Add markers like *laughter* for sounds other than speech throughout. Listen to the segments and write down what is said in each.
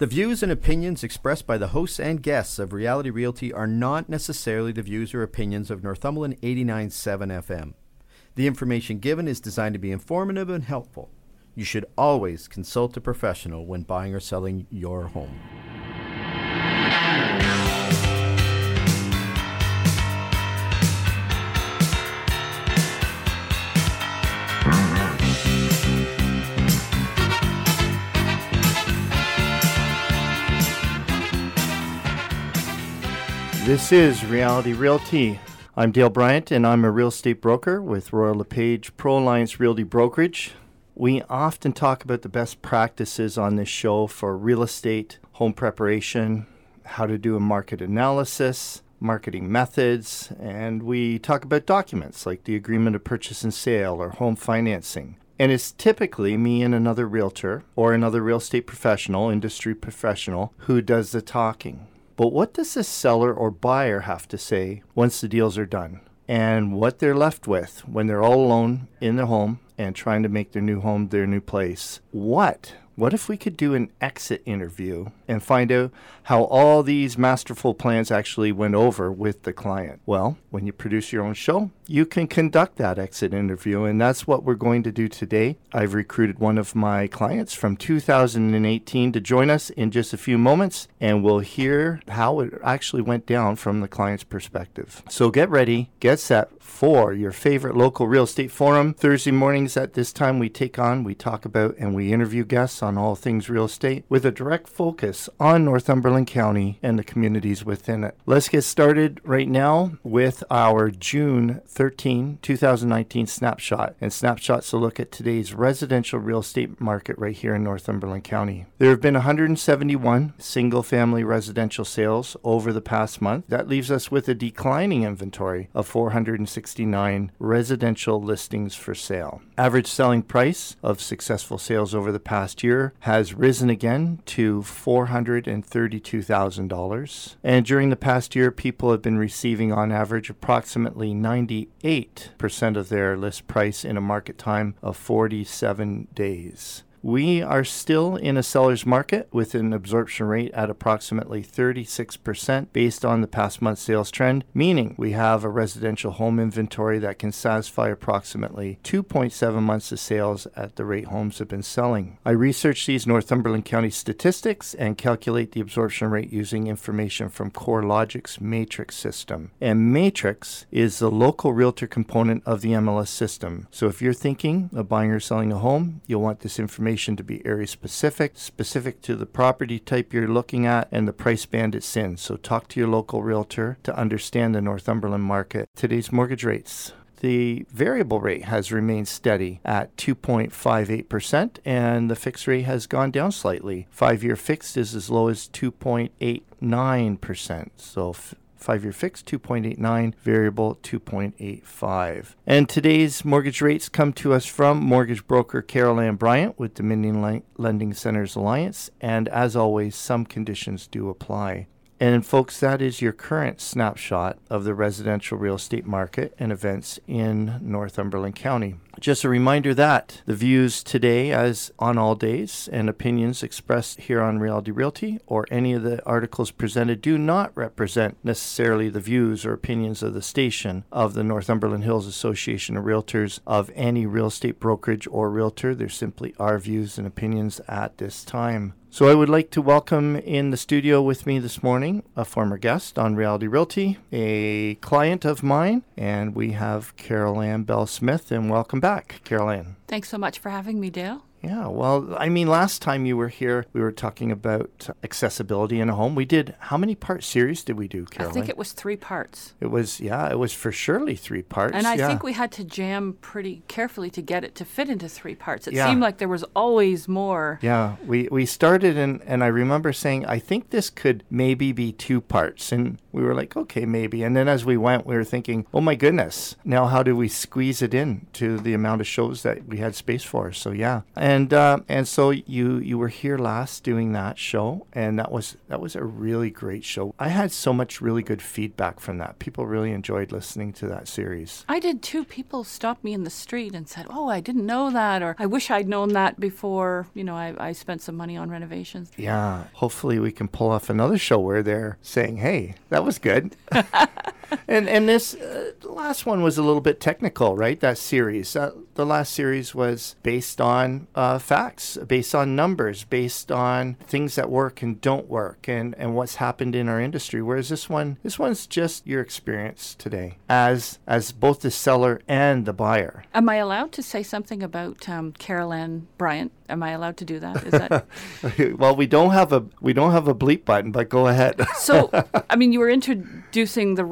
The views and opinions expressed by the hosts and guests of Reality Realty are not necessarily the views or opinions of Northumberland 89.7 FM. The information given is designed to be informative and helpful. You should always consult a professional when buying or selling your home. This is Reality Realty. I'm Dale Bryant, and I'm a real estate broker with Royal LePage Pro Alliance Realty Brokerage. We often talk about the best practices on this show for real estate, home preparation, how to do a market analysis, marketing methods, and we talk about documents like the agreement of purchase and sale or home financing. And it's typically me and another realtor or another real estate professional, industry professional, who does the talking. But what does the seller or buyer have to say once the deals are done? And what they're left with when they're all alone in their home and trying to make their new home their new place? What what if we could do an exit interview and find out how all these masterful plans actually went over with the client? Well, when you produce your own show, you can conduct that exit interview, and that's what we're going to do today. I've recruited one of my clients from 2018 to join us in just a few moments, and we'll hear how it actually went down from the client's perspective. So get ready, get set for your favorite local real estate forum. Thursday mornings at this time, we take on, we talk about, and we interview guests on all things real estate with a direct focus on Northumberland County and the communities within it. Let's get started right now with our June 13, 2019 snapshot. And snapshots to look at today's residential real estate market right here in Northumberland County. There have been 171 single family residential sales over the past month. That leaves us with a declining inventory of 469 residential listings for sale. Average selling price of successful sales over the past year has risen again to $432,000. And during the past year, people have been receiving on average approximately 98% of their list price in a market time of 47 days. We are still in a seller's market with an absorption rate at approximately 36% based on the past month sales trend, meaning we have a residential home inventory that can satisfy approximately 2.7 months of sales at the rate homes have been selling. I researched these Northumberland County statistics and calculate the absorption rate using information from CoreLogic's Matrix system. And Matrix is the local realtor component of the MLS system. So if you're thinking of buying or selling a home, you'll want this information information to be area specific, specific to the property type you're looking at, and the price band it's in. So talk to your local realtor to understand the Northumberland market. Today's mortgage rates the variable rate has remained steady at 2.58%, and the fixed rate has gone down slightly. Five year fixed is as low as 2.89%. So five year fixed 2.89, variable 2.85. And today's mortgage rates come to us from mortgage broker Carol Ann Bryant with Dominion Lending Centers Alliance. And as always, some conditions do apply. And folks, that is your current snapshot of the residential real estate market and events in Northumberland County. Just a reminder that the views today, as on all days, and opinions expressed here on Reality Realty or any of the articles presented do not represent necessarily the views or opinions of the station of the Northumberland Hills Association of Realtors of any real estate brokerage or realtor. They're simply our views and opinions at this time. So I would like to welcome in the studio with me this morning a former guest on Reality Realty, a client of mine, and we have Carol Ann Bell Smith. And welcome back, Carol Ann. Thanks so much for having me, Dale. Yeah, well, I mean, last time you were here, we were talking about accessibility in a home. We did, how many part series did we do, Carol Ann? I think it was three parts. It was, yeah, it was for surely three parts. And I yeah. think we had to jam pretty carefully to get it to fit into three parts. It yeah. seemed like there was always more. Yeah, we, we started, and, and I remember saying, I think this could maybe be two parts. And we were like, okay, maybe. And then as we went, we were thinking, oh my goodness, now how do we squeeze it in to the amount of shows that we had space for? So, yeah. And and uh, and so you you were here last doing that show, and that was that was a really great show. I had so much really good feedback from that. People really enjoyed listening to that series. I did too. People stopped me in the street and said, "Oh, I didn't know that," or "I wish I'd known that before." You know, I, I spent some money on renovations. Yeah, hopefully we can pull off another show where they're saying, "Hey, that was good." *laughs* *laughs* and and this uh, last one was a little bit technical, right? That series. Uh, the last series was based on uh, facts, based on numbers, based on things that work and don't work, and and what's happened in our industry. Whereas this one, this one's just your experience today as as both the seller and the buyer. Am I allowed to say something about um, Carol Ann Bryant? Am I allowed to do that? Is that *laughs* well? We don't have a we don't have a bleep button, but go ahead. so, *laughs* I mean, you were introducing the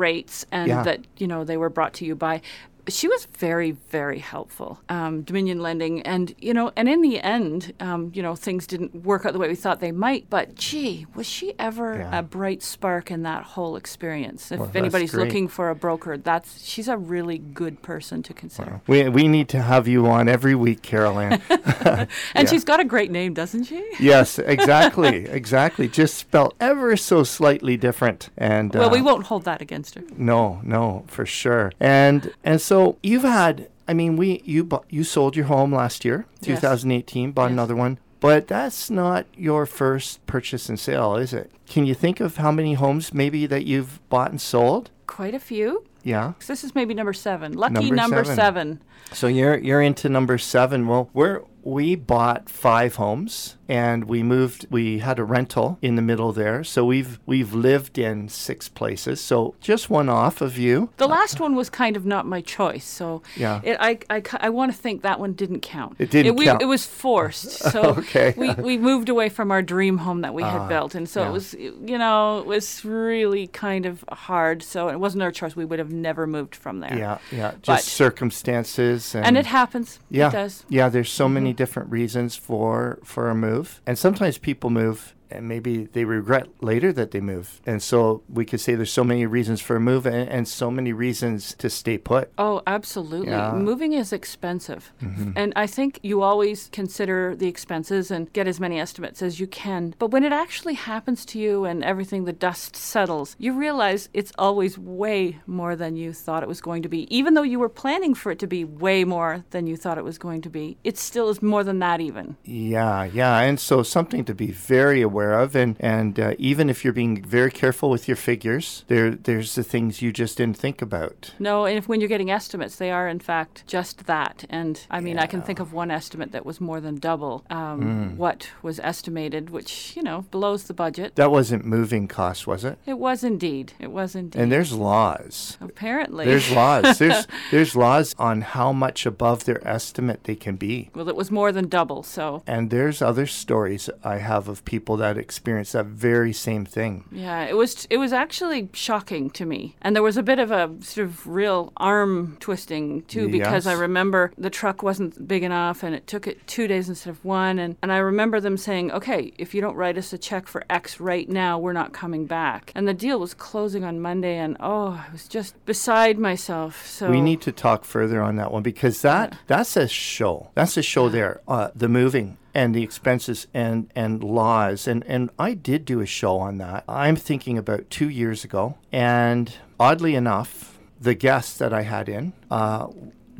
and yeah. that you know they were brought to you by she was very, very helpful, um, Dominion Lending, and you know, and in the end, um, you know, things didn't work out the way we thought they might. But gee, was she ever yeah. a bright spark in that whole experience? If well, anybody's looking for a broker, that's she's a really good person to consider. Wow. We we need to have you on every week, Carol Ann. *laughs* *laughs* and yeah. she's got a great name, doesn't she? yes, exactly, *laughs* exactly. Just spelled ever so slightly different. And well, uh, we won't hold that against her. No, no, for sure. And and so so you've had, I mean, we you bu- you sold your home last year, 2018, yes. bought yes. another one, but that's not your first purchase and sale, is it? Can you think of how many homes maybe that you've bought and sold? Quite a few. Yeah. This is maybe number seven. Lucky number, number seven. seven. So you're you're into number seven. Well, we're we bought five homes and we moved we had a rental in the middle there. So we've we've lived in six places. So just one off of you. The last one was kind of not my choice. So yeah. it, I, I, I want to think that one didn't count. It didn't it, count. It was forced. *laughs* So okay. we, we moved away from our dream home that we had uh, built. And so yeah. it was you know it was really kind of hard. So it wasn't our choice. We would have never moved from there. Yeah yeah. Just but, circumstances and, and, it happens. Yeah. it does. Yeah there's so mm-hmm. many different reasons for for a move. And sometimes people move and maybe they regret later that they move. And so we could say there's so many reasons for a move and, and so many reasons to stay put. Oh, absolutely. Yeah. Moving is expensive. Mm-hmm. And I think you always consider the expenses and get as many estimates as you can. But when it actually happens to you and everything, the dust settles, you realize it's always way more than you thought it was going to be. Even though you were planning for it to be way more than you thought it was going to be, it still is more than that, even. Yeah, yeah. And so something to be very aware aware of, and and uh, even if you're being very careful with your figures, there there's the things you just didn't think about. No, and if when you're getting estimates, they are in fact just that. And I mean, yeah. I can think of one estimate that was more than double um, mm. what was estimated, which you know blows the budget. That wasn't moving costs, was it? It was indeed. It was indeed. And there's laws. Apparently, there's laws. *laughs* There's there's laws on how much above their estimate they can be. Well, it was more than double. So. And there's other stories I have of people that experienced that very same thing. Yeah, it was it was actually shocking to me, and there was a bit of a sort of real arm twisting too because yes. I remember the truck wasn't big enough, and it took it two days instead of one, and and I remember them saying, okay, if you don't write us a check for X right now, we're not coming back, and the deal was closing on Monday, and oh, I was just beside myself. So we need to talk further on that one because that yeah. that's a show. That's a show there. Uh, the moving and the expenses and, and laws. And, and I did do a show on that. I'm thinking about two years ago. And oddly enough, the guest that I had in uh,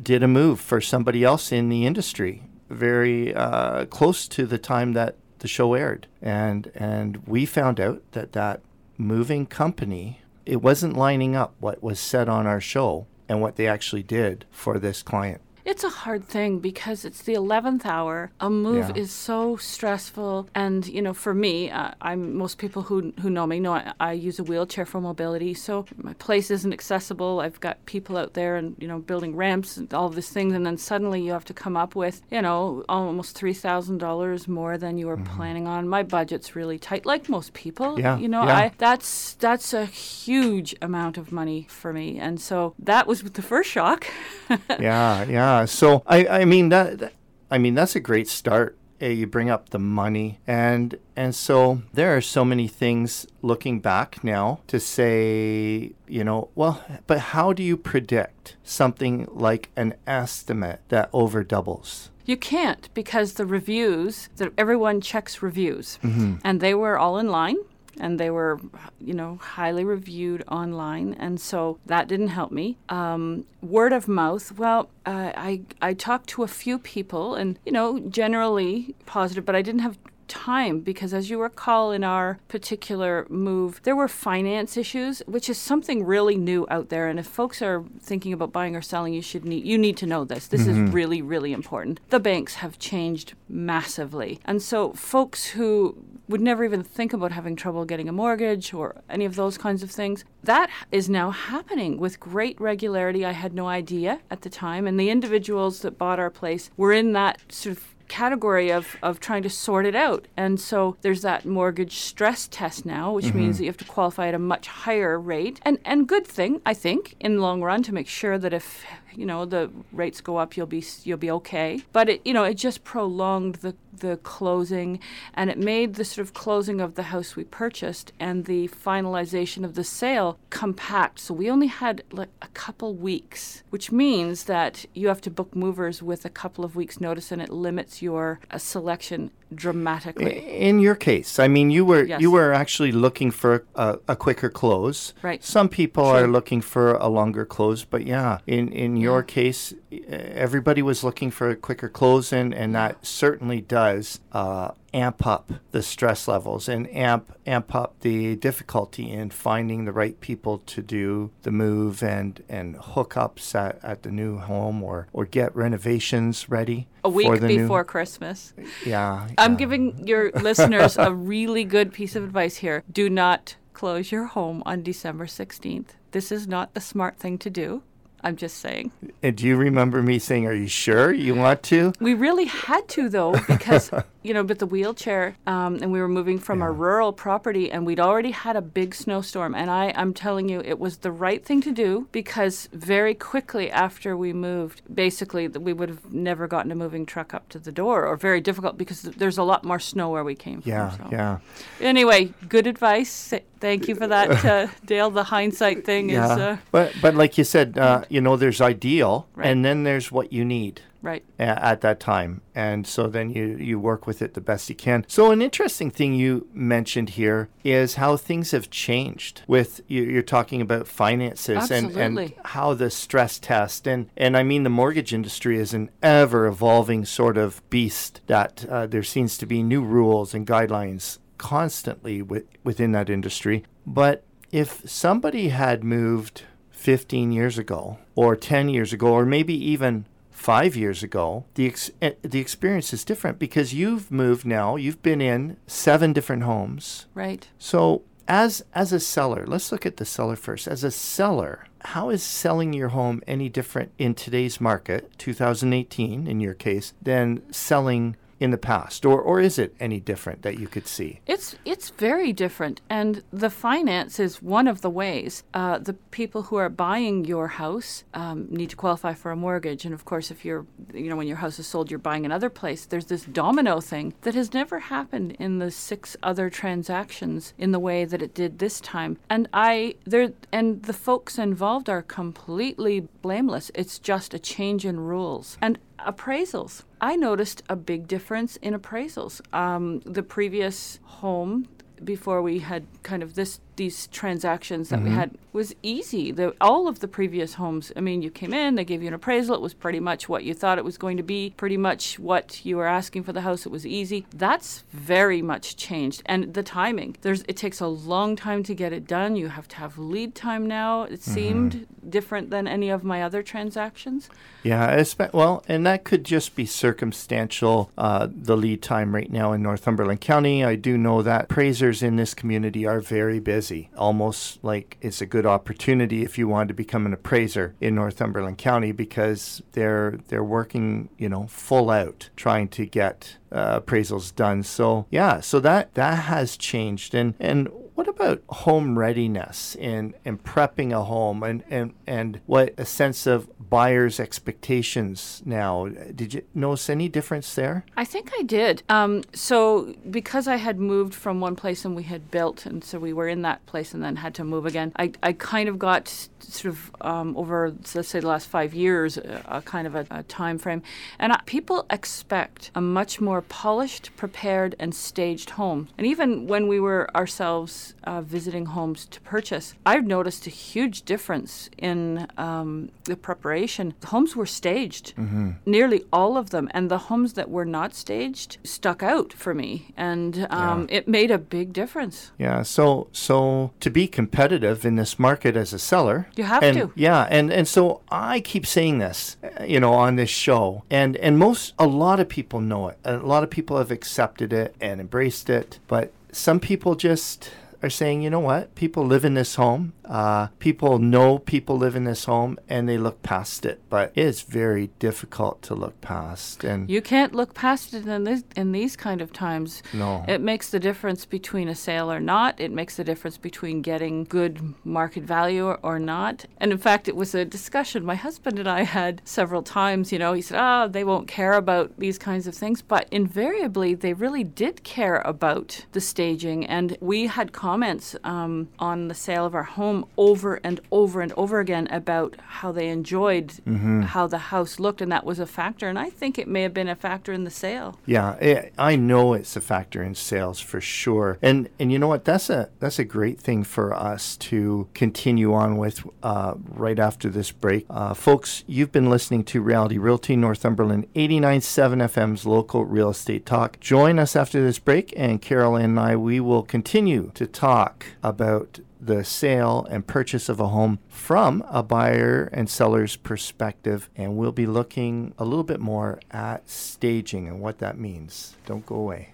did a move for somebody else in the industry very uh, close to the time that the show aired. And, and we found out that that moving company, it wasn't lining up what was said on our show and what they actually did for this client. It's a hard thing because it's the 11th hour. A move yeah. is so stressful. And, you know, for me, uh, I'm most people who, who know me know I, I, use a wheelchair for mobility. So my place isn't accessible. I've got people out there and, you know, building ramps and all these things. And then suddenly you have to come up with, you know, almost $3,000 more than you were mm-hmm. planning on. My budget's really tight, like most people. Yeah. You know, yeah. I that's that's a huge amount of money for me. And so that was the first shock. *laughs* yeah, yeah. So I, I mean that, that I mean that's a great start. Uh, you bring up the money and and so there are so many things looking back now to say you know well but how do you predict something like an estimate that over doubles you can't because the reviews that everyone checks reviews. Mm-hmm. and they were all in line and they were, you know, highly reviewed online, and so that didn't help me. Um, word of mouth. Well, uh, I I talked to a few people, and you know, generally positive, but I didn't have time because, as you recall, in our particular move, there were finance issues, which is something really new out there. And if folks are thinking about buying or selling, you should need you need to know this. This mm-hmm. is really really important. The banks have changed massively, and so folks who would never even think about having trouble getting a mortgage or any of those kinds of things. That is now happening with great regularity. I had no idea at the time. And the individuals that bought our place were in that sort of category of, of trying to sort it out. And so there's that mortgage stress test now, which mm-hmm. means that you have to qualify at a much higher rate. And and good thing, I think, in the long run to make sure that if you know the rates go up, you'll be you'll be okay. But it you know it just prolonged the the closing, and it made the sort of closing of the house we purchased and the finalization of the sale compact. So we only had like a couple weeks, which means that you have to book movers with a couple of weeks' notice, and it limits your uh, selection dramatically. In your case, I mean, you were yes. you were actually looking for a, a, quicker close. Right. Some people are looking for a longer close, but yeah, in in your yeah. case, everybody was looking for a quicker close, and and that certainly does uh, amp up the stress levels and amp amp up the difficulty in finding the right people to do the move and and hookups at, at the new home or or get renovations ready a week before new... Christmas. Yeah, I'm giving your *laughs* listeners a really good piece of advice here. Do not close your home on December 16th. This is not the smart thing to do. I'm just saying. And do you remember me saying, Are you sure you want to? We really had to, though, because, *laughs* you know, with the wheelchair, um, and we were moving from yeah. a rural property, and we'd already had a big snowstorm. And I, I'm telling you, it was the right thing to do because very quickly after we moved, basically, we would have never gotten a moving truck up to the door, or very difficult because there's a lot more snow where we came yeah, from. Yeah, yeah. Anyway, good advice. Thank you for that, *laughs* uh, Dale. The hindsight thing yeah. is. Uh, but but like you said, uh, you know, there's ideal, right. and then there's what you need. Right. at that time, and so then you you work with it the best you can. So an interesting thing you mentioned here is how things have changed. With you, are talking about finances and, and how the stress test and and I mean the mortgage industry is an ever evolving sort of beast that uh, there seems to be new rules and guidelines constantly with, within that industry. But if somebody had moved 15 years ago, or 10 years ago, or maybe even five years ago, the ex- eh, the experience is different because you've moved now. You've been in seven different homes. Right. So as as a seller, let's look at the seller first. As a seller, how is selling your home any different in today's market, 2018 in your case, than selling in the past, or or is it any different that you could see? It's it's very different, and the finance is one of the ways. Uh, the people who are buying your house um, need to qualify for a mortgage, and of course, if you're you know when your house is sold, you're buying another place. There's this domino thing that has never happened in the six other transactions in the way that it did this time, and I there and the folks involved are completely blameless. It's just a change in rules, and appraisals. I noticed a big difference in appraisals. Um, the previous home before we had kind of this these transactions that mm-hmm. we had was easy. The, all of the previous homes, I mean, you came in, they gave you an appraisal. It was pretty much what you thought it was going to be, pretty much what you were asking for the house. It was easy. That's very much changed. And the timing, there's it takes a long time to get it done. You have to have lead time now. It mm-hmm. seemed different than any of my other transactions. Yeah, well, and that could just be circumstantial. Uh, the lead time right now in Northumberland County, I do know that appraisers in this community are very busy busy, almost like it's a good opportunity if you want to become an appraiser in Northumberland County because they're they're working, you know, full out trying to get uh, appraisals done. So yeah, so that that has changed, and and what about home readiness and, and prepping a home and, and, and what a sense of buyers' expectations now? Did you notice any difference there? I think I did. Um, so because I had moved from one place and we had built, and so we were in that place and then had to move again, I, I kind of got sort of um, over, let's say, the last five years, a, a kind of a, a, time frame. And I, people expect a much more polished, prepared, and staged home. And even when we were ourselves uh, visiting homes to purchase, I've noticed a huge difference in um, the preparation. The homes were staged, mm-hmm. nearly all of them, and the homes that were not staged stuck out for me, and um, yeah. it made a big difference. Yeah. So, so to be competitive in this market as a seller, you have and, to. Yeah, and and so I keep saying this, you know, on this show, and and most a lot of people know it. A lot of people have accepted it and embraced it, but some people just are saying, you know what, people live in this home. Uh, people know people live in this home and they look past it, but it's very difficult to look past. And you can't look past it in this in these kind of times. No, it makes the difference between a sale or not. It makes the difference between getting good market value or, or not. And in fact, it was a discussion my husband and I had several times. You know, he said, "Oh, they won't care about these kinds of things," but invariably, they really did care about the staging, and we had comments um, on the sale of our home over and over and over again about how they enjoyed mm-hmm. how the house looked, and that was a factor. And I think it may have been a factor in the sale. Yeah, it, I know it's a factor in sales for sure. And and you know what? That's a that's a great thing for us to continue on with uh, right after this break, uh, folks. You've been listening to Reality Realty Northumberland 89.7 FM's local real estate talk. Join us after this break, and Carol and I we will continue to talk about the sale and purchase of a home from a buyer and seller's perspective. And we'll be looking a little bit more at staging and what that means. Don't go away.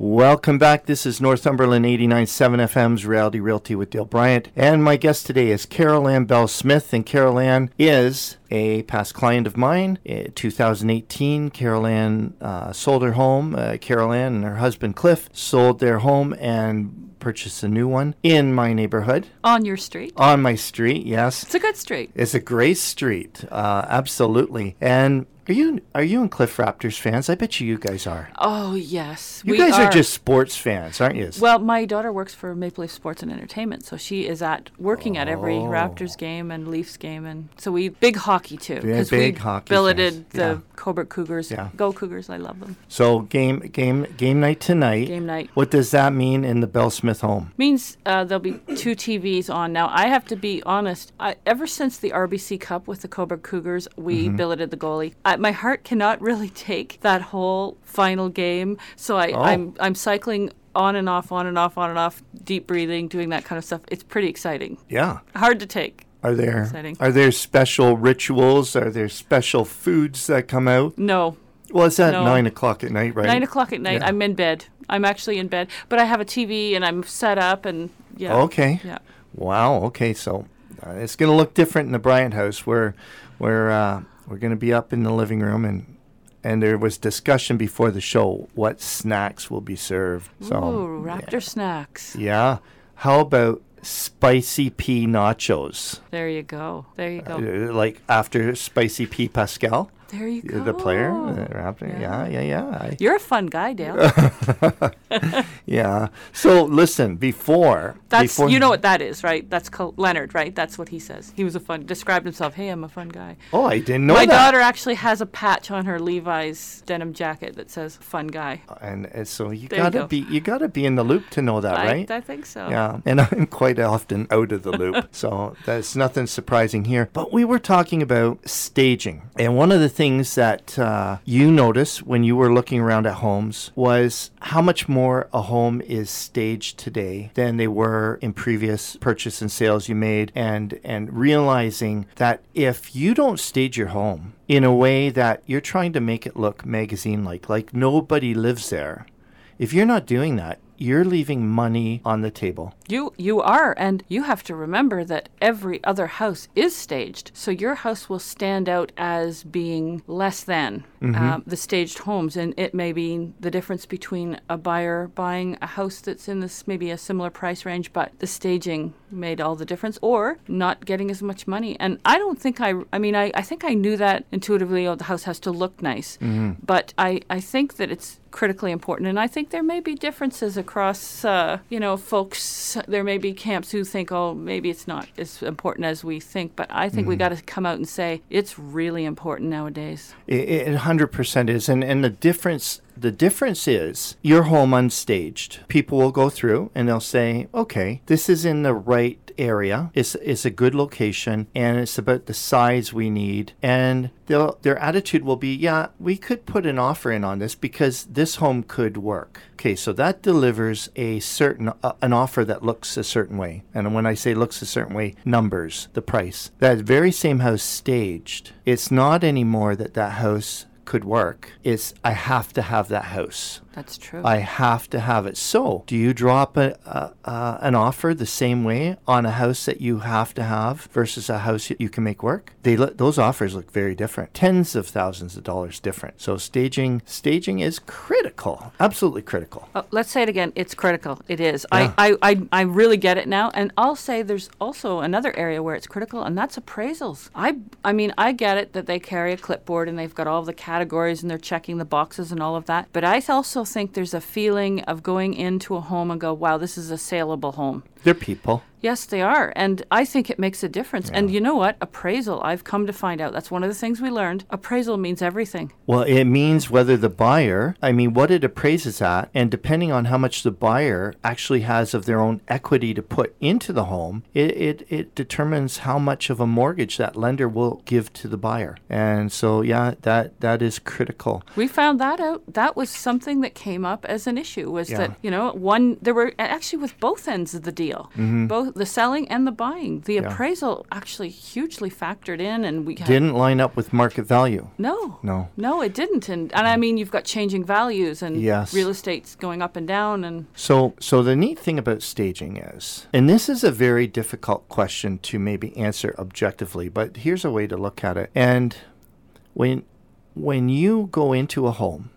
Welcome back. This is Northumberland 89.7 FM's Reality Realty with Dale Bryant. And my guest today is Carol Ann Bell Smith. And Carol Ann is a past client of mine. In 2018, Carol Ann uh, sold her home. Uh, Carol Ann and her husband Cliff sold their home and purchased a new one in my neighborhood. On your street? On my street, yes. It's a good street. It's a great street, uh, absolutely. And are you are you and Cliff Raptors fans? I bet you you guys are. Oh yes, you guys are. are. just sports fans, aren't you? Well, my daughter works for Maple Leaf Sports and Entertainment, so she is at working oh. at every oh. Raptors game and Leafs game, and so we big hockey too because we hockey billeted fans. the yeah. Cobourg Cougars. Yeah. Go Cougars! I love them. So game game game night tonight. Game night. What does that mean in the Bell Smith home? Means uh, there'll be two TVs on. Now I have to be honest. I, ever since the RBC Cup with the Cobourg Cougars, we mm-hmm. billeted the goalie. I, my heart cannot *laughs* really take that whole final game. So I, oh. I'm I'm cycling on and off, on and off, on and off, deep breathing, doing that kind of stuff. It's pretty exciting. Yeah. Hard to take. Are there exciting. are there special rituals? Are there special foods that come out? No. Well, it's at no. nine o'clock at night, right? Nine o'clock at night. Yeah. I'm in bed. I'm actually in bed, but I have a TV and I'm set up and yeah. Okay. Yeah. Wow. Okay. So uh, it's going to look different in the Bryant house, where where uh, we're going to be up in the living room and and there was discussion before the show what snacks will be served. So, Ooh, Raptor yeah. snacks. Yeah. How about Spicy P nachos? There you go. There you go. Uh, like after Spicy P pascal. There you go. The player, the Raptor. Yeah, yeah, yeah. yeah. You're a fun guy, Dale. *laughs* yeah. So listen, before that's before you know what that is, right? That's Leonard, right? That's what he says. He was a fun. Described himself. Hey, I'm a fun guy. Oh, I didn't know My that. daughter actually has a patch on her Levi's denim jacket that says "fun guy." And, and so you there gotta you go. be you gotta be in the loop to know that, I, right? I think so. Yeah, and I'm quite often out of the loop, *laughs* so that's nothing surprising here. But we were talking about staging, and one of the things that uh, you noticed when you were looking around at homes was how much more a home is staged today than they were in previous purchase and sales you made, and and realizing that if you don't stage your home in a way that you're trying to make it look magazine like, like nobody lives there, if you're not doing that, you're leaving money on the table. You you are, and you have to remember that every other house is staged, so your house will stand out as being less than mm-hmm. uh, the staged homes, and it may be the difference between a buyer buying a house that's in this maybe a similar price range, but the staging made all the difference, or not getting as much money. And I don't think I, I mean, I, I think I knew that intuitively. Oh, the house has to look nice, mm-hmm. but I I think that it's critically important. And I think there may be differences across, uh, you know, folks. There may be camps who think, oh, maybe it's not as important as we think. But I think mm-hmm. we got to come out and say it's really important nowadays. It, it 100% is. And, and the difference the difference is your home unstaged. People will go through and they'll say, okay, this is in the right area. It's, it's a good location and it's about the size we need. And their attitude will be, yeah, we could put an offer in on this because this home could work. Okay, so that delivers a certain uh, an offer that looks a certain way. And when I say looks a certain way, numbers, the price. That very same house staged. It's not anymore that that house could work. It's I have to have that house. That's true. I have to have it. So, do you drop a, a, a, an offer the same way on a house that you have to have versus a house you can make work? They those offers look very different, tens of thousands of dollars different. So, staging staging is critical, absolutely critical. Oh, let's say it again. It's critical. It is. Yeah. I, I, I I really get it now, and I'll say there's also another area where it's critical, and that's appraisals. I I mean I get it that they carry a clipboard and they've got all the categories and they're checking the boxes and all of that, but I also think there's a feeling of going into a home and go, wow, this is a saleable home. They're people. Yes, they are. And I think it makes a difference. Yeah. And you know what? Appraisal, I've come to find out, that's one of the things we learned. Appraisal means everything. Well, it means whether the buyer, I mean, what it appraises at, and depending on how much the buyer actually has of their own equity to put into the home, it, it, it determines how much of a mortgage that lender will give to the buyer. And so, yeah, that, that is critical. We found that out. That was something that came up as an issue was yeah. that, you know, one, there were actually with both ends of the deal, mm-hmm. both the selling and the buying. The yeah. appraisal actually hugely factored in, and we didn't line up with market value. No, no, no, it didn't. And and I mean, you've got changing values, and yes. real estate's going up and down, and so so the neat thing about staging is, and this is a very difficult question to maybe answer objectively, but here's a way to look at it. And when when you go into a home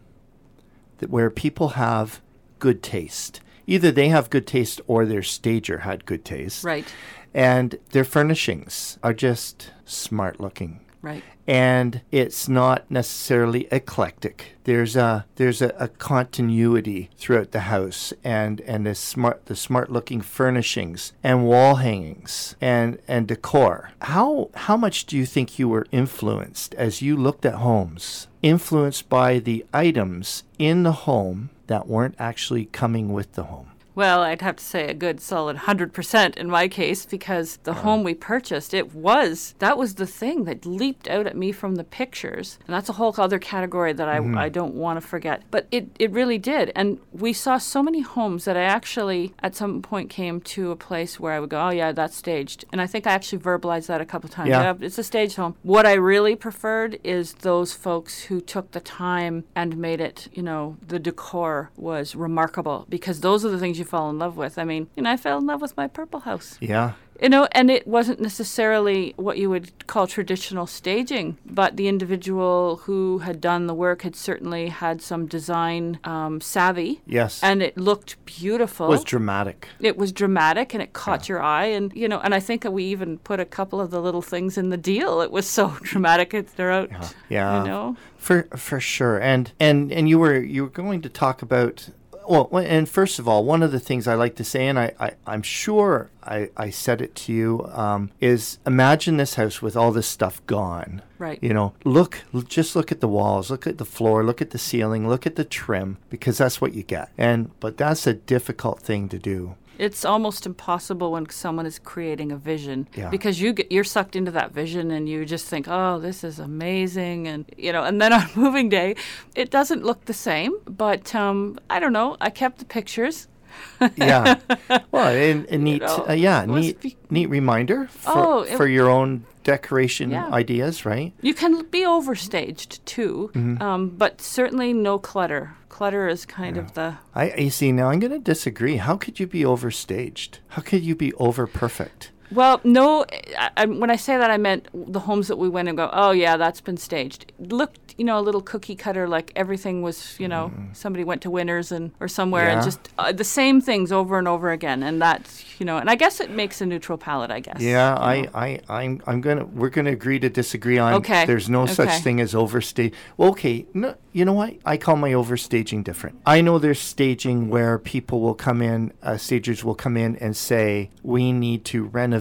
that where people have good taste either they have good taste or their stager had good taste. Right. And their furnishings are just smart looking. Right. And it's not necessarily eclectic. There's a there's a, a continuity throughout the house and and the smart the smart looking furnishings and wall hangings and and decor. How how much do you think you were influenced as you looked at homes? Influenced by the items in the home that weren't actually coming with the home. Well, I'd have to say a good solid 100% in my case because the uh-huh. home we purchased, it was, that was the thing that leaped out at me from the pictures. And that's a whole other category that I, mm-hmm. I don't want to forget. But it, it really did. And we saw so many homes that I actually, at some point, came to a place where I would go, oh, yeah, that's staged. And I think I actually verbalized that a couple of times. Yeah. yeah, it's a staged home. What I really preferred is those folks who took the time and made it, you know, the decor was remarkable because those are the things you fall in love with. I mean, you know, I fell in love with my purple house. Yeah. You know, and it wasn't necessarily what you would call traditional staging, but the individual who had done the work had certainly had some design um, savvy. Yes. And it looked beautiful. It was dramatic. It was dramatic and it caught yeah. your eye. And, you know, and I think we even put a couple of the little things in the deal. It was so *laughs* dramatic throughout. Yeah. yeah. You know? For, for sure. And, and, and you were, you were going to talk about well, and first of all, one of the things I like to say, and I, I, am sure I, I said it to you, um, is imagine this house with all this stuff gone. Right. You know, look, just look at the walls, look at the floor, look at the ceiling, look at the trim, because that's what you get. And, but that's a difficult thing to do it's almost impossible when someone is creating a vision yeah. because you get you're sucked into that vision and you just think, oh, this is amazing, and you know, and then *laughs* on moving day, it doesn't look the same. But um, I don't know. I kept the pictures. Yeah. *laughs* Well, and, and neat, know, uh, yeah, neat, be- neat reminder for, Oh, for your own decoration Yeah. ideas, right? You can be overstaged too, Mm-hmm. um, but certainly no clutter. Clutter is kind of the I, I see. Now I'm going to disagree. How could you be overstaged? How could you be over perfect? Well, no. I, I, when I say that, I meant the homes that we went and go. Oh yeah, that's been staged. It looked, you know, a little cookie cutter, like everything was, you know, somebody went to Winners and or somewhere Yeah. and just uh, the same things over and over again. And that's, you know, and I guess it makes a neutral palette. I guess. Yeah, you I, know. I, I'm, I'm gonna, we're gonna agree to disagree on. Okay, There's no such thing as overstage. Well, okay, no, you know what? I call my overstaging different. I know there's staging where people will come in, uh, stagers will come in and say, we need to renovate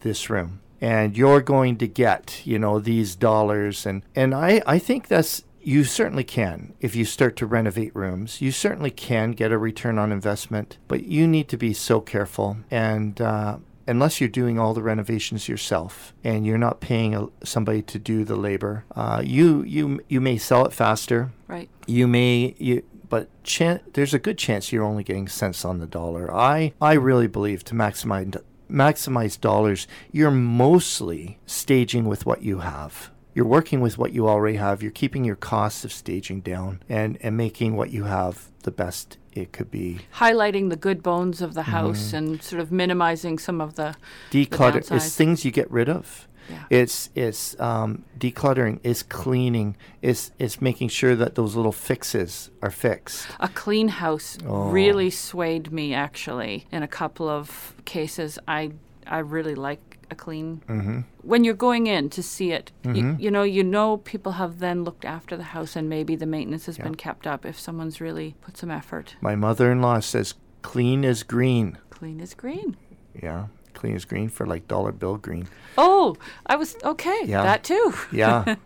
this room, and you're going to get, you know, these dollars, and and I, I think that's. You certainly can. If you start to renovate rooms, you certainly can get a return on investment, but you need to be so careful. And uh, unless you're doing all the renovations yourself and you're not paying a, somebody to do the labor, uh, you you you may sell it faster. right. You may you. But chan- there's a good chance you're only getting cents on the dollar. I, I really believe to maximize maximize dollars, you're mostly staging with what you have. You're working with what you already have. You're keeping your costs of staging down and, and making what you have the best it could be. Highlighting the good bones of the Mm-hmm. house and sort of minimizing some of the declutter it's things you get rid of Yeah. it's it's um, decluttering it's cleaning it's it's making sure that those little fixes are fixed A clean house Oh. really swayed me actually in a couple of cases. I I really like a clean. mm-hmm. When you're going in to see it, you, Mhm. you know you know people have then looked after the house and maybe the maintenance has Yeah. been kept up if someone's really put some effort. my mother-in-law says clean is green Clean is green. yeah clean is green for like dollar bill green Oh, I was okay. Yeah. That too. *laughs* yeah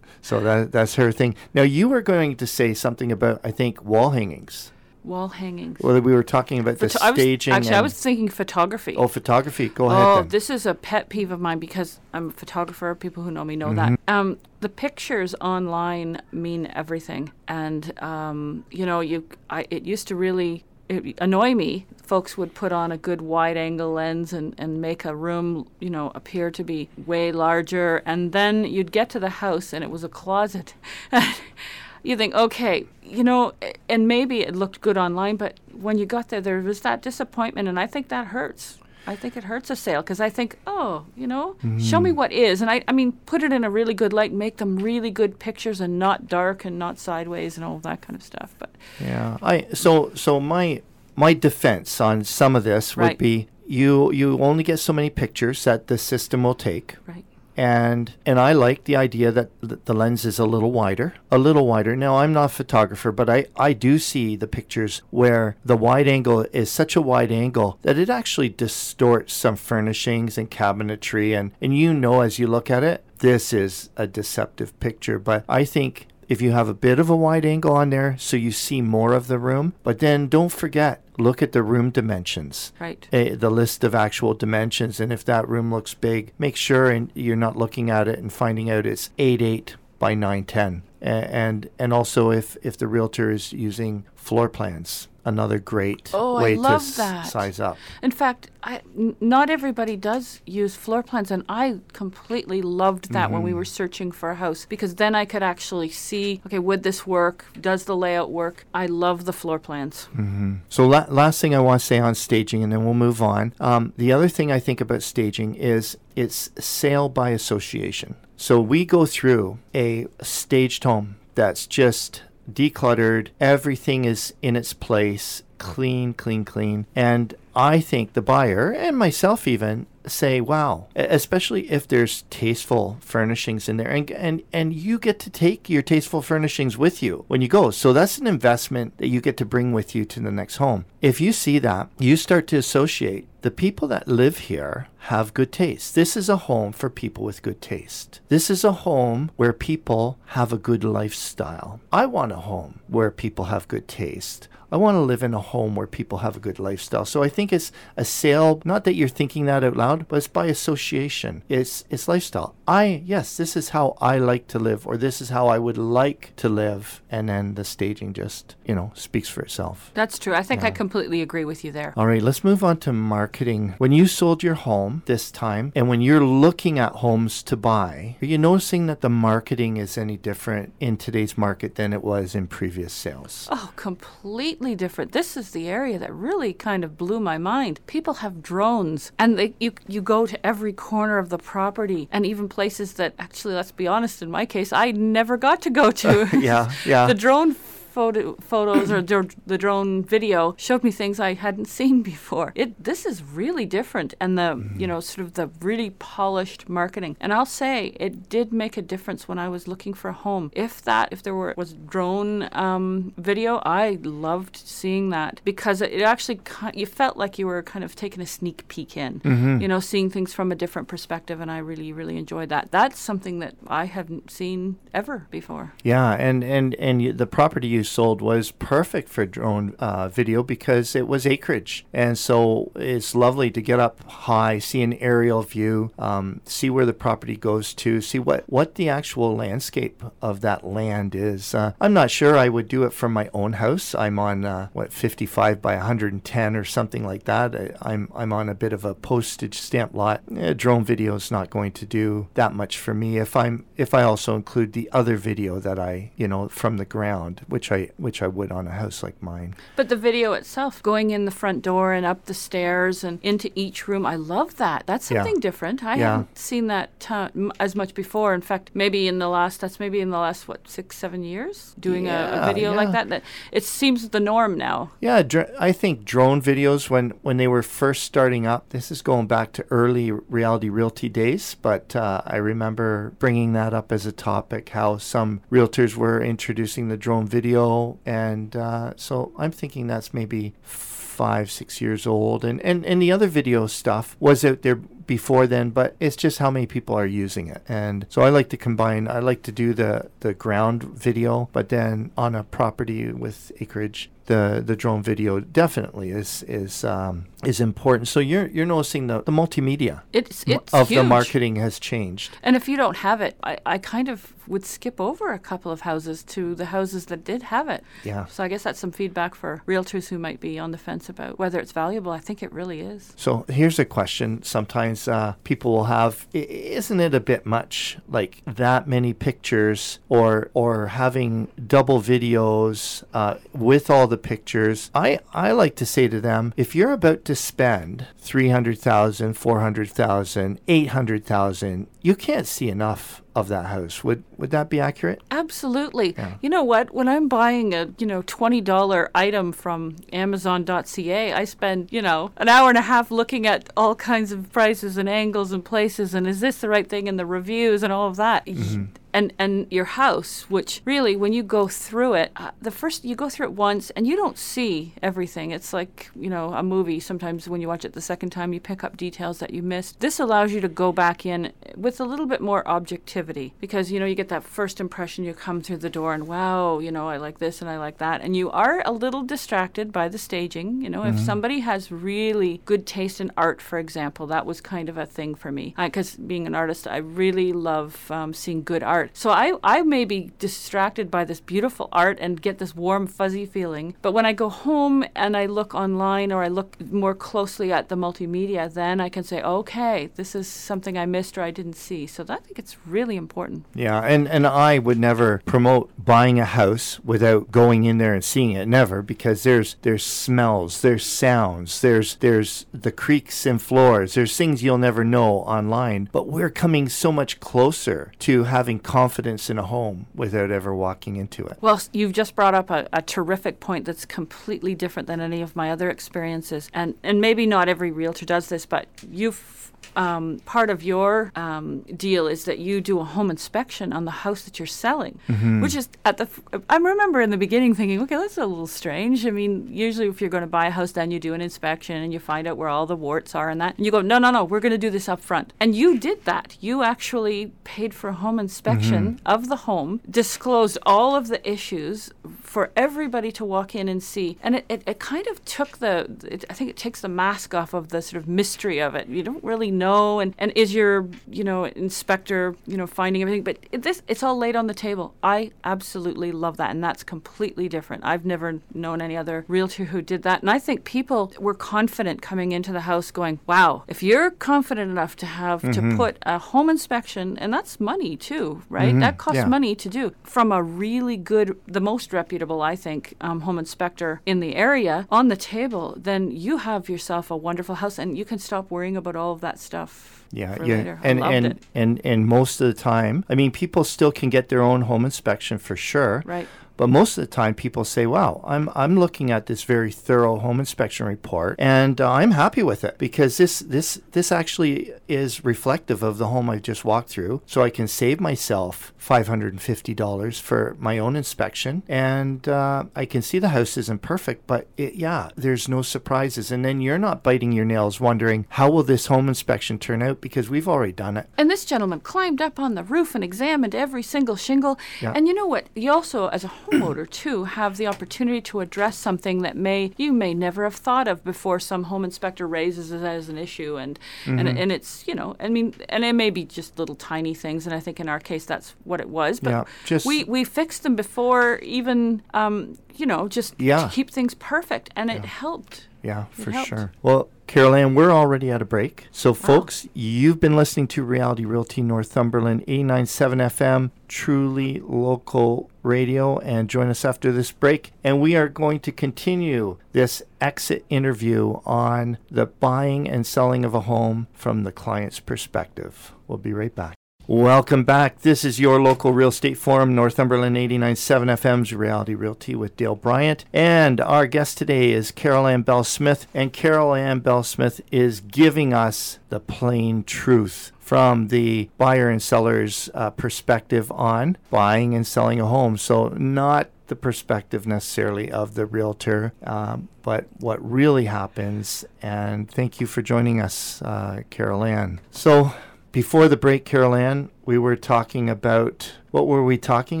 so that that's her thing now you were going to say something about i think wall hangings Wall hangings. well we were talking about the Photo- I was, staging actually, I was thinking photography. oh photography go ahead Oh, this is a pet peeve of mine because I'm a photographer. People who know me know Mm-hmm. that. Um, the pictures online mean everything, and um, you know, you I, it used to really annoy me. Folks would put on a good wide-angle lens and, and make a room, you know, appear to be way larger, and then you'd get to the house and it was a closet. *laughs* you think, okay, you know, and maybe it looked good online, but when you got there, there was that disappointment, and I think that hurts. I think it hurts a sale because I think, oh, you know, show me mm. what is, and I, I mean, put it in a really good light, make them really good pictures, and not dark and not sideways and all that kind of stuff. But Yeah, I so so my my defense on some of this would be you you only get so many pictures that the system will take, right, and and I like the idea that the lens is a little wider, a little wider. Now I'm not a photographer, but I I do see the pictures where the wide angle is such a wide angle that it actually distorts some furnishings and cabinetry, and and you know as you look at it, this is a deceptive picture. But I think if you have a bit of a wide angle on there so you see more of the room. But then don't forget look at the room dimensions. Right. eh, the list of actual dimensions and if that room looks big make sure and you're not looking at it and finding out it's 8 8 by 9 10 A- and and also if if the realtor is using floor plans another great Oh, I way love to s- size up In fact, I, n- not everybody does use floor plans, and I completely loved that when we were searching for a house because then I could actually see, okay, would this work? Does the layout work? I love the floor plans. Mm-hmm. So la- last thing I want to say on staging, and then we'll move on. Um, the other thing I think about staging is it's sale by association. So we go through a staged home that's just decluttered. Everything is in its place, clean, clean, clean. And I think the buyer and myself even say, "Wow!" Especially if there's tasteful furnishings in there, and and and you get to take your tasteful furnishings with you when you go. So that's an investment that you get to bring with you to the next home. If you see that, you start to associate the people that live here have good taste. This is a home for people with good taste. This is a home where people have a good lifestyle. I want a home where people have good taste. I want to live in a home where people have a good lifestyle. So I think it's a sale, not that you're thinking that out loud, but it's by association. It's it's lifestyle. I yes, this is how I like to live or this is how I would like to live and then the staging just, you know, speaks for itself. That's true. I think yeah. I completely agree with you there. All right, let's move on to marketing. When you sold your home this time and when you're looking at homes to buy, are you noticing that the marketing is any different in today's market than it was in previous sales? Oh, completely completely different. This is the area that really kind of blew my mind. People have drones, and they, you you go to every corner of the property, and even places that actually, let's be honest, in my case, I never got to go to. *laughs* yeah, yeah. *laughs* the drone photo, photos or the drone video showed me things I hadn't *laughs* seen before. It this is really different, and the mm-hmm. you know sort of the really polished marketing. And I'll say it did make a difference when I was looking for a home. If that if there were was drone um, video, I loved seeing that because it actually you felt like you were kind of taking a sneak peek in, mm-hmm. you know, seeing things from a different perspective, and I really really enjoyed that. That's something that I haven't seen ever before. Yeah, and and and the property you sold was perfect for drone uh, video because it was acreage. And so it's lovely to get up high, see an aerial view, um, see where the property goes to, see what, what the actual landscape of that land is. Uh, I'm not sure I would do it from my own house. I'm on, uh, what, 55 by 110 or something like that. I, am I'm, I'm on a bit of a postage stamp lot. Eh, drone video is not going to do that much for me if I'm if I also include the other video that I, you know, from the ground, which I I which I would on a house like mine. But the video itself, going in the front door and up the stairs and into each room, I love that. That's something yeah. different. I yeah. haven't seen that t- as much before. In fact, maybe in the last that's maybe in the last what six seven years doing yeah, a, a, video like that. That it seems the norm now. Yeah, dr- I think drone videos when when they were first starting up. This is going back to early reality realty days, but uh, I remember bringing that up as a topic. How some realtors were introducing the drone video and uh, so I'm thinking that's maybe five, six years old. And, and, and the other video stuff was out there before then, but it's just how many people are using it. And so I like to combine, I like to do the, the ground video, but then on a property with acreage, the the drone video definitely is is um, is important. So you're you're noticing the, the multimedia it's, it's of huge. the marketing has changed. And if you don't have it, I, I kind of would skip over a couple of houses to the houses that did have it. Yeah. So I guess that's some feedback for realtors who might be on the fence about whether it's valuable. I think it really is. So here's a question. Sometimes uh, people will have, isn't it a bit much, like that many pictures, or or having double videos uh, with all the pictures, I, I like to say to them, if you're about to spend 300,000, 400,000, 800,000, you can't see enough of that house. Would would that be accurate? Absolutely. Yeah. You know what? When I'm buying a you know twenty dollar item from Amazon.ca, I spend you know an hour and a half looking at all kinds of prices and angles and places and is this the right thing and the reviews and all of that. Mm-hmm and and your house which really when you go through it uh, the first you go through it once and you don't see everything. It's like you know a movie sometimes when you watch it the second time you pick up details that you missed. This allows you to go back in with a little bit more objectivity because you know you get that first impression you come through the door and wow you know I like this and I like that. And you are a little distracted by the staging you know mm-hmm. if somebody has really good taste in art for example that was kind of a thing for me. Because being an artist I really love um, seeing good art art. So I, I may be distracted by this beautiful art and get this warm, fuzzy feeling. But when I go home and I look online or I look more closely at the multimedia, then I can say, okay, this is something I missed or I didn't see. So I think it's really important. Yeah, and, and I would never promote buying a house without going in there and seeing it. Never, because there's there's smells, there's sounds, there's there's the creaks and floors, there's things you'll never know online. But we're coming so much closer to having confidence in a home without ever walking into it. Well, you've just brought up a, a terrific point that's completely different than any of my other experiences, and and maybe not every realtor does this, but you've um, part of your um, deal is that you do a home inspection on the house that you're selling, mm-hmm. which is at the. I remember in the beginning thinking, okay, that's a little strange. I mean, usually if you're going to buy a house, then you do an inspection and you find out where all the warts are and that, and you go, no, no, no, we're going to do this up front. And you did that. You actually paid for a home inspection mm-hmm. of the home, disclosed all of the issues for everybody to walk in and see, and it, it, it kind of took the. It, I think it takes the mask off of the sort of mystery of it. You don't really know and and is your you know inspector you know finding everything but it, this it's all laid on the table i absolutely love that and that's completely different i've never known any other realtor who did that and i think people were confident coming into the house going wow if you're confident enough to have mm-hmm. to put a home inspection and that's money too right mm-hmm. that costs yeah. money to do from a really good the most reputable i think um, home inspector in the area on the table then you have yourself a wonderful house and you can stop worrying about all of that stuff yeah, yeah, and and, and and and most of the time, I mean, people still can get their own home inspection for sure. Right. But most of the time, people say, "Wow, I'm I'm looking at this very thorough home inspection report, and uh, I'm happy with it because this this this actually is reflective of the home I just walked through, so I can save myself five hundred and fifty dollars for my own inspection, and uh, I can see the house isn't perfect, but it, yeah, there's no surprises, and then you're not biting your nails wondering how will this home inspection turn out because we've already done it. And this gentleman climbed up on the roof and examined every single shingle, yeah. and you know what? You also, as a homeowner too have the opportunity to address something that may you may never have thought of before some home inspector raises it as an issue and mm-hmm. and and it's you know I mean and it may be just little tiny things and I think in our case that's what it was but yeah, just we we fixed them before even um, you know just yeah. to keep things perfect and yeah. it helped yeah, for sure. Well, Carol Ann, we're already at a break. So, folks, you've been listening to Reality Realty Northumberland 89.7 FM, truly local radio. And join us after this break. And we are going to continue this exit interview on the buying and selling of a home from the client's perspective. We'll be right back. Welcome back. This is your local real estate forum, Northumberland 89.7 FM's Reality Realty with Dale Bryant. And our guest today is Carol Ann Bell Smith. And Carol Ann Bell Smith is giving us the plain truth from the buyer and seller's uh, perspective on buying and selling a home. So, not the perspective necessarily of the realtor, um, but what really happens. And thank you for joining us, uh, Carol Ann. So, before the break, Carol Ann, we were talking about what were we talking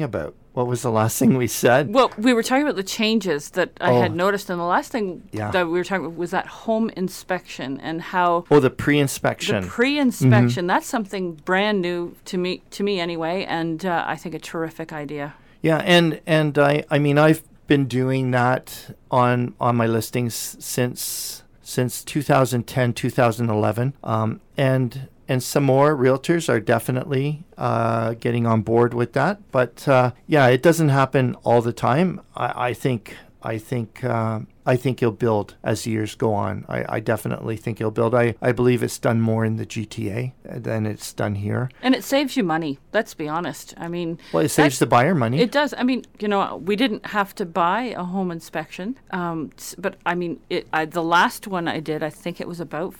about? What was the last *laughs* thing we said? Well, we were talking about the changes that I oh. had noticed, and the last thing yeah. that we were talking about was that home inspection and how. Oh, the pre-inspection. The pre-inspection. Mm-hmm. That's something brand new to me, to me anyway, and uh, I think a terrific idea. Yeah, and and I I mean I've been doing that on on my listings since since 2010 2011, um, and and some more realtors are definitely uh, getting on board with that. But uh, yeah, it doesn't happen all the time. I, I think I think uh, I think it'll build as the years go on. I, I, definitely think it'll build. I, I believe it's done more in the GTA than it's done here. And it saves you money. Let's be honest. I mean, well, it saves the buyer money. It does. I mean, you know, we didn't have to buy a home inspection, um, but I mean, it. I, the last one I did, I think it was about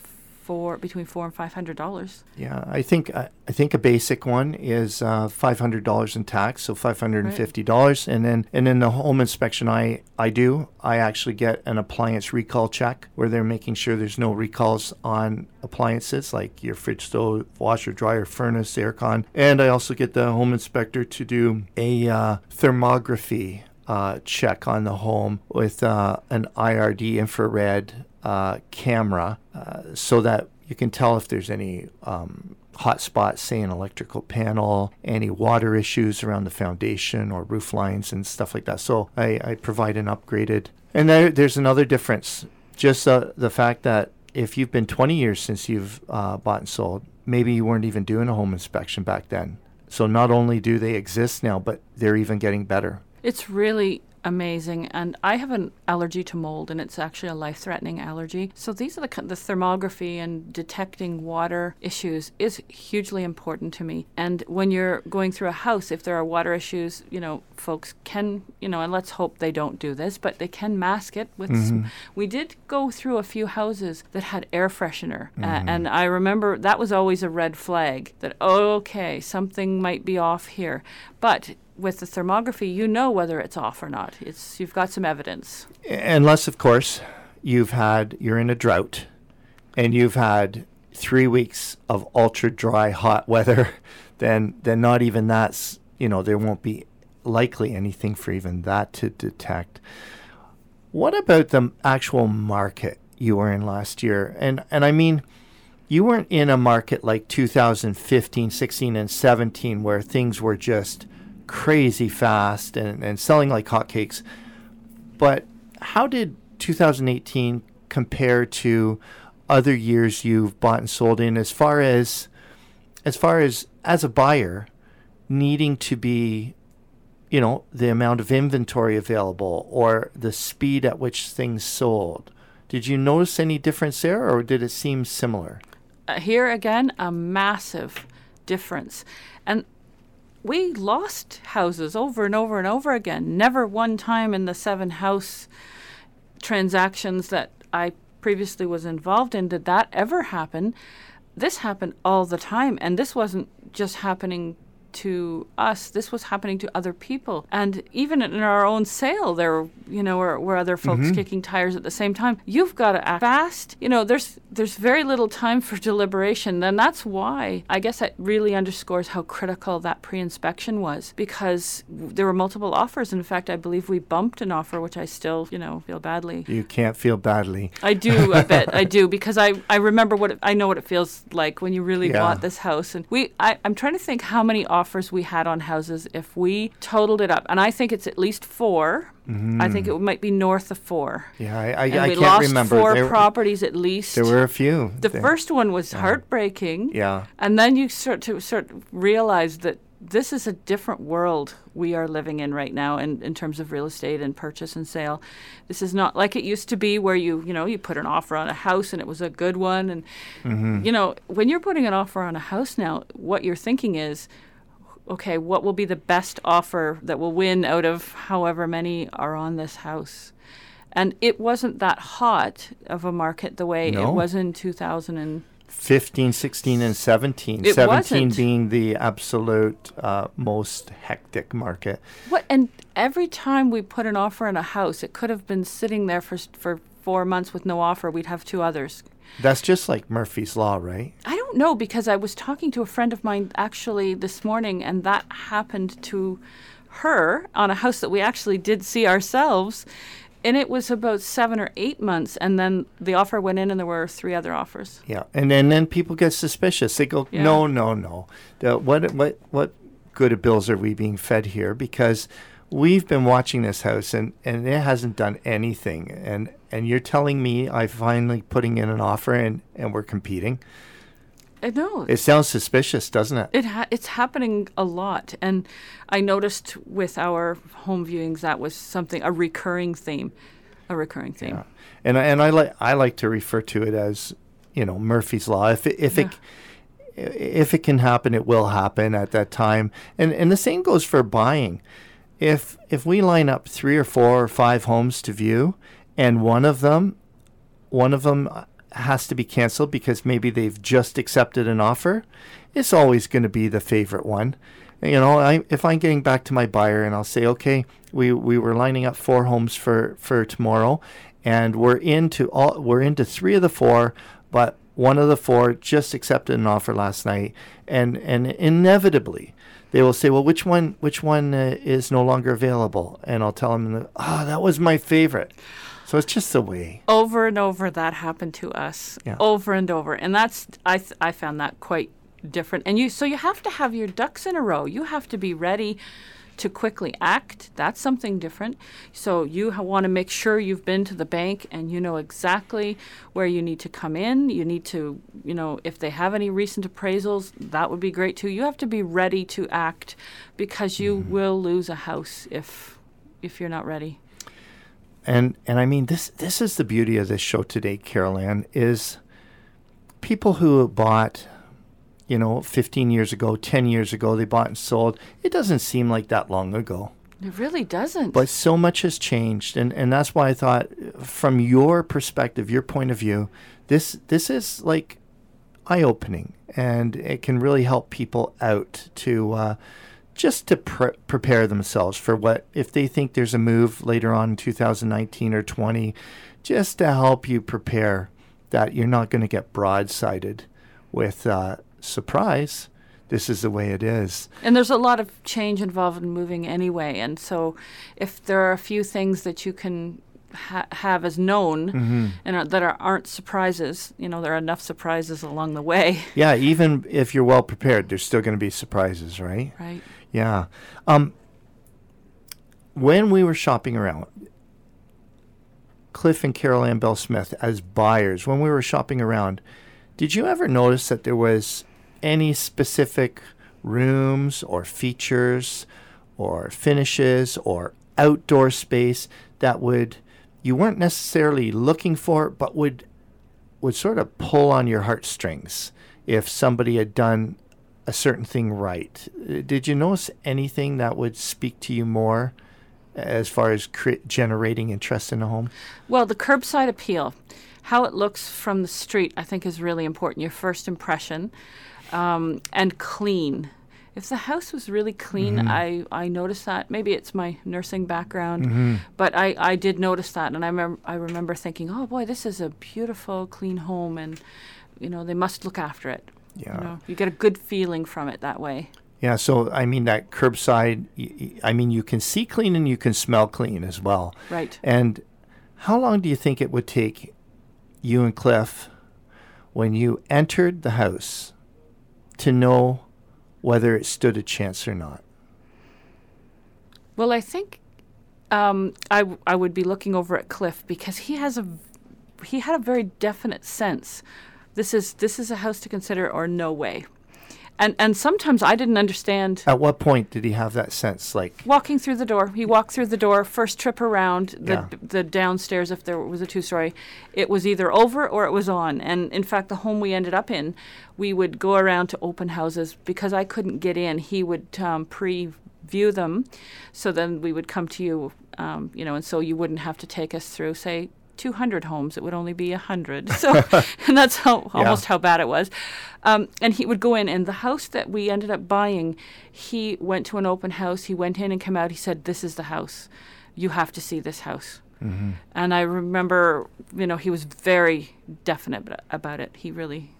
for between four and five hundred dollars. Yeah, I think uh, I think a basic one is uh, five hundred dollars in tax, so five hundred and fifty dollars, right. and then and then the home inspection I I do I actually get an appliance recall check where they're making sure there's no recalls on appliances like your fridge, stove, washer, dryer, furnace, aircon, and I also get the home inspector to do a uh, thermography uh, check on the home with uh, an IRD infrared uh, camera uh, so that you can tell if there's any um, hot spots, say an electrical panel, any water issues around the foundation or roof lines and stuff like that. So I, I provide an upgraded. And there, there's another difference. Just uh, the fact that if you've been 20 years since you've uh, bought and sold, maybe you weren't even doing a home inspection back then. So not only do they exist now, but they're even getting better. It's really amazing. And I have an allergy to mold, and it's actually a life threatening allergy. So these are the, the thermography and detecting water issues is hugely important to me. And when you're going through a house, if there are water issues, you know, folks can, you know, and let's hope they don't do this, but they can mask it with. Mm-hmm. Some, we did go through a few houses that had air freshener, mm-hmm. uh, and I remember that was always a red flag that okay, something might be off here. But with the thermography, you know whether it's off or not. It's you've got some evidence. Unless, of course, you've had you're in a drought, and you've had three weeks of ultra dry hot weather, *laughs* then then not even that's you know there won't be likely anything for even that to detect. What about the actual market you were in last year? And and I mean you weren't in a market like 2015, 16, and 17 where things were just crazy fast and, and selling like hotcakes. But how did 2018 compare to other years you've bought and sold in as far as as far as as a buyer needing to be you know the amount of inventory available or the speed at which things sold did you notice any difference there or did it seem similar uh, here again, a massive difference. And we lost houses over and over and over again. Never one time in the seven house transactions that I previously was involved in did that ever happen. This happened all the time, and this wasn't just happening to us, this was happening to other people. And even in our own sale, there, you know, were, were other folks mm-hmm. kicking tires at the same time. You've got to act fast. You know, there's there's very little time for deliberation. And that's why I guess it really underscores how critical that pre-inspection was because there were multiple offers. In fact, I believe we bumped an offer, which I still, you know, feel badly. You can't feel badly. I do a bit. I do *laughs* because I, I remember what it, I know what it feels like when you really yeah. bought this house. And we I, I'm trying to think how many offers offers we had on houses, if we totaled it up, and I think it's at least 4 mm-hmm. I think it might be north of four. Yeah, I, I, and I we can't lost remember. Four there, properties at least. There were a few. The there. first one was yeah. heartbreaking. Yeah. And then you start to sort of realize that this is a different world we are living in right now in, in terms of real estate and purchase and sale. This is not like it used to be where you, you know, you put an offer on a house and it was a good one. And, mm-hmm. you know, when you're putting an offer on a house now, what you're thinking is, okay, what will be the best offer that will win out of however many are on this house? And it wasn't that hot of a market the way no. it was in 2015, 16, and 17. It 17 wasn't. being the absolute uh, most hectic market. What? And every time we put an offer in a house, it could have been sitting there for, for four months with no offer. We'd have two others that's just like Murphy's Law, right? I don't know because I was talking to a friend of mine actually this morning, and that happened to her on a house that we actually did see ourselves. And it was about seven or eight months, and then the offer went in, and there were three other offers. Yeah, and then, then people get suspicious. They go, yeah. "No, no, no. The, what, what, what good of bills are we being fed here?" Because we've been watching this house and, and it hasn't done anything and and you're telling me I'm finally putting in an offer and, and we're competing. I know. It sounds suspicious, doesn't it? It ha- it's happening a lot, and I noticed with our home viewings that was something a recurring theme, a recurring theme. Yeah. And and I like I like to refer to it as you know Murphy's law. If it, if yeah. it if it can happen, it will happen at that time. And and the same goes for buying if if we line up three or four or five homes to view and one of them one of them has to be canceled because maybe they've just accepted an offer it's always going to be the favorite one. You know I, if i'm getting back to my buyer and i'll say okay we, we were lining up four homes for, for tomorrow and we're into all we're into three of the four but one of the four just accepted an offer last night and and inevitably they will say, "Well, which one? Which one uh, is no longer available?" And I'll tell them, "Oh, that was my favorite." So it's just the way. Over and over, that happened to us. Yeah. Over and over, and that's I th- I found that quite different. And you so you have to have your ducks in a row. You have to be ready to quickly act, that's something different. So you ha- want to make sure you've been to the bank and you know exactly where you need to come in. You need to, you know, if they have any recent appraisals, that would be great too. You have to be ready to act because you mm. will lose a house if if you're not ready. And and I mean this this is the beauty of this show today, Carol Ann, is people who bought you know, 15 years ago, 10 years ago, they bought and sold. It doesn't seem like that long ago. It really doesn't. But so much has changed, and, and that's why I thought, from your perspective, your point of view, this this is like eye opening, and it can really help people out to uh, just to pre- prepare themselves for what if they think there's a move later on in 2019 or 20, just to help you prepare that you're not going to get broadsided with uh, surprise. This is the way it is. And there's a lot of change involved in moving anyway. And so, if there are a few things that you can ha- have as known mm-hmm. and are, that are, aren't surprises. You know, there are enough surprises along the way. *laughs* Yeah, even if you're well prepared, there's still going to be surprises, right? Right. Yeah. Um, when we were shopping around, Cliff and Carol Ann Bell Smith as buyers, when we were shopping around, did you ever notice that there was any specific rooms or features or finishes or outdoor space that would you weren't necessarily looking for, but would would sort of pull on your heartstrings if somebody had done a certain thing right. Did you notice anything that would speak to you more as far as cre- generating interest in a home? Well, the curbside appeal, how it looks from the street, I think is really important. Your first impression, um, and clean if the house was really clean, mm-hmm. I, I noticed that. Maybe it's my nursing background, mm-hmm. but I, I did notice that. And I, mem- I remember thinking, oh boy, this is a beautiful, clean home. And, you know, they must look after it. Yeah. You, know, you get a good feeling from it that way. Yeah, so I mean that curbside. I mean you can see clean and you can smell clean as well. Right. And how long do you think it would take you and Cliff, when you entered the house, to know whether it stood a chance or not? Well, I think um, I, would be looking over at Cliff because he has a he had a very definite sense. This is this is a house to consider or no way. And and sometimes I didn't understand. At what point did he have that sense? Like walking through the door. He walked through the door. First trip around the yeah. the downstairs, if there was a two story, it was either over or it was on. And in fact, the home we ended up in, we would go around to open houses because I couldn't get in. He would um, preview them, so then we would come to you, um, you know, and so you wouldn't have to take us through, say, 200 homes, it would only be 100. *laughs* So, and that's how *laughs* almost yeah. how bad it was. Um, and he would go in, and the house that we ended up buying, he went to an open house. He went in and came out. He said, "This is the house. You have to see this house." Mm-hmm. And I remember, you know, he was very definite about it. He really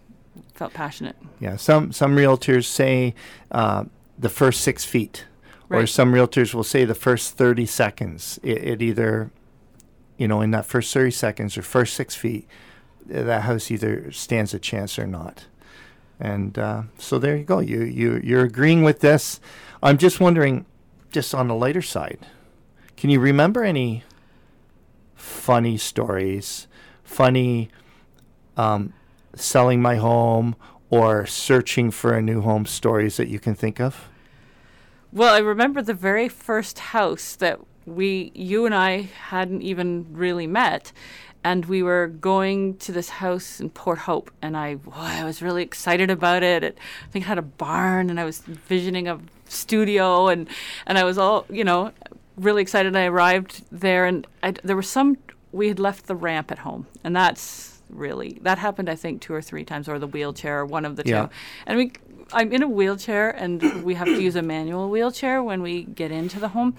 felt passionate. Yeah, some some realtors say uh, the first six feet. Right. Or some realtors will say the first 30 seconds. It, it either you know, in that first 30 seconds or first six feet, that house either stands a chance or not. And uh, so there you go. You you you're agreeing with this. I'm just wondering, just on the lighter side, can you remember any funny stories, funny um, selling my home or searching for a new home stories that you can think of? Well, I remember the very first house that we you and I hadn't even really met and we were going to this house in Port Hope, and I, boy, I was really excited about it. it. I think it had a barn, and I was envisioning a studio, and and I was all, you know, really excited. I arrived there, and I, there was some. We had left the ramp at home, and that's really that happened. I think two or three times, or the wheelchair, one of the yeah. two. And we I'm in a wheelchair and we have to use a manual wheelchair when we get into the home.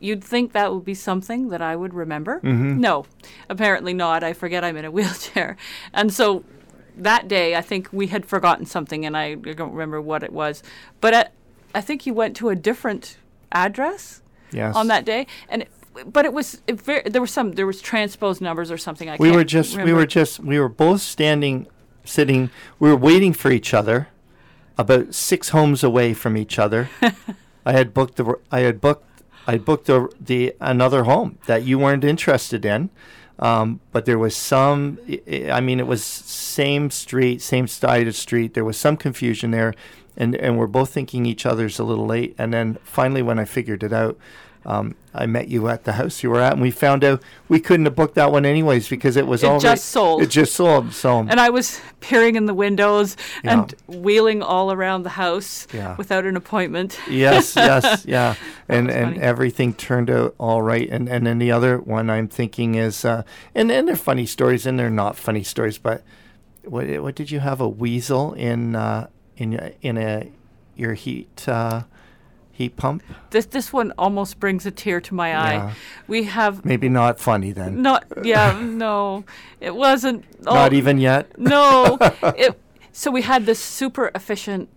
You'd think that would be something that I would remember. Mm-hmm. No, apparently not. I forget I'm in a *laughs* wheelchair. And so that day, I think we had forgotten something and I don't remember what it was. But at, I think you went to a different address yes. on that day. And it, but it was it very, there was some there was transposed numbers or something. I we were just remember. we were just we were both standing, sitting. We were waiting for each other, about six homes away from each other. *laughs* I had booked the I had booked I booked the, the another home that you weren't interested in. Um, but there was some, I mean, it was same street, same side of street. There was some confusion there, and, and we're both thinking each other's a little late. And then finally, when I figured it out, um, I met you at the house you were at, and we found out we couldn't have booked that one anyways because it was it already just sold. It just sold. So and I was peering in the windows Yeah. and wheeling all around the house Yeah. without an appointment. yes, *laughs* yes, yeah, and and funny. everything turned out all right. And and then the other one I'm thinking is, uh, and and they're funny stories and they're not funny stories, but what what did you have a weasel in uh, in your- in a your heat uh, heat pump? This this one almost brings a tear to my eye. Yeah. We have Maybe not funny then. not yeah no it wasn't oh, Not even yet. no *laughs* it so we had this super efficient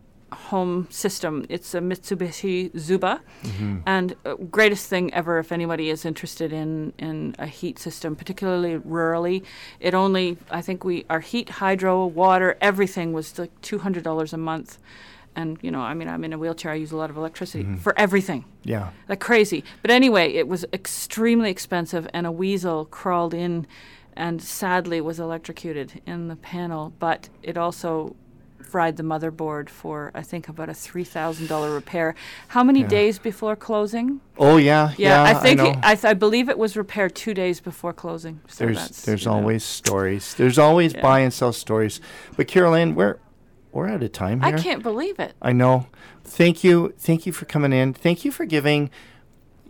home system it's a mitsubishi zuba Mm-hmm. and uh, greatest thing ever if anybody is interested in in a heat system particularly rurally it only i think we our heat hydro water everything was like $200 a month and you know i mean i'm in a wheelchair i use a lot of electricity Mm-hmm. for everything Yeah. like crazy. But anyway, it was extremely expensive, and a weasel crawled in and sadly was electrocuted in the panel. But it also fried the motherboard for, I think, about a $3,000 repair. How many Yeah. days before closing? Oh yeah. Yeah, I think know. it- I, th- I believe it was repaired two days before closing. So there's that's, there's you know. always stories. There's always Yeah. buy and sell stories. But Carol Ann, we're we're out of time I can't believe it. I know. Thank you. Thank you for coming in. Thank you for giving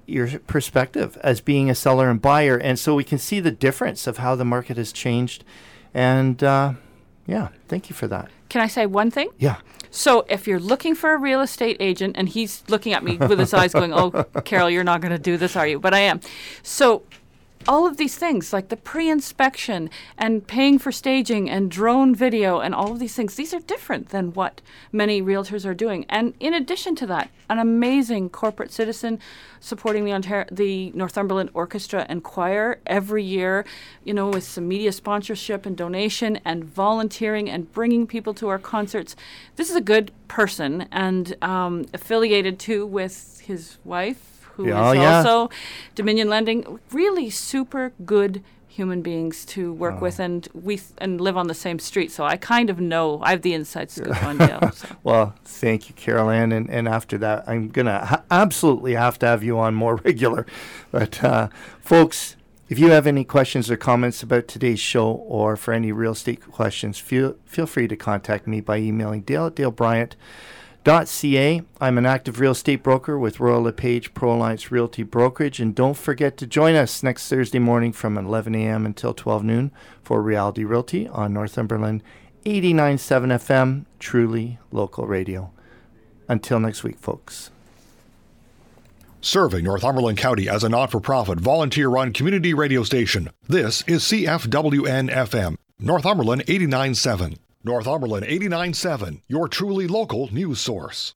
your perspective as being a seller and buyer, and so we can see the difference of how the market has changed. And uh, yeah, thank you for that. Can I say one thing? Yeah. So if you're looking for a real estate agent, and he's looking at me with his eyes going, "Oh, Carol, you're not going to do this, are you?" But I am. So all of these things, like the pre-inspection and paying for staging and drone video and all of these things, these are different than what many realtors are doing. And in addition to that, an amazing corporate citizen supporting the Ontario, the Northumberland Orchestra and Choir every year, you know, with some media sponsorship and donation and volunteering and bringing people to our concerts. This is a good person and um, affiliated too with his wife who is Yeah, oh, yeah. also Dominion Lending. Really super good human beings to work with, and we th- and live on the same street. So I kind of know. I have the inside scoop on Dale. So. Well, thank you, Carol Ann. And, and after that, I'm going to ha- absolutely have to have you on more *laughs* regular. But, uh, folks, if you have any questions or comments about today's show or for any real estate questions, feel, feel free to contact me by emailing dale at dalebryant.ca. I'm an active real estate broker with Royal LePage Pro Alliance Realty Brokerage. And don't forget to join us next Thursday morning from 11 a.m. until 12 noon for Reality Realty on Northumberland 89.7 FM, truly local radio. Until next week, folks. Serving Northumberland County as a not for profit, volunteer run community radio station. This is CFWN FM, Northumberland 89.7. Northumberland 89.7, your truly local news source.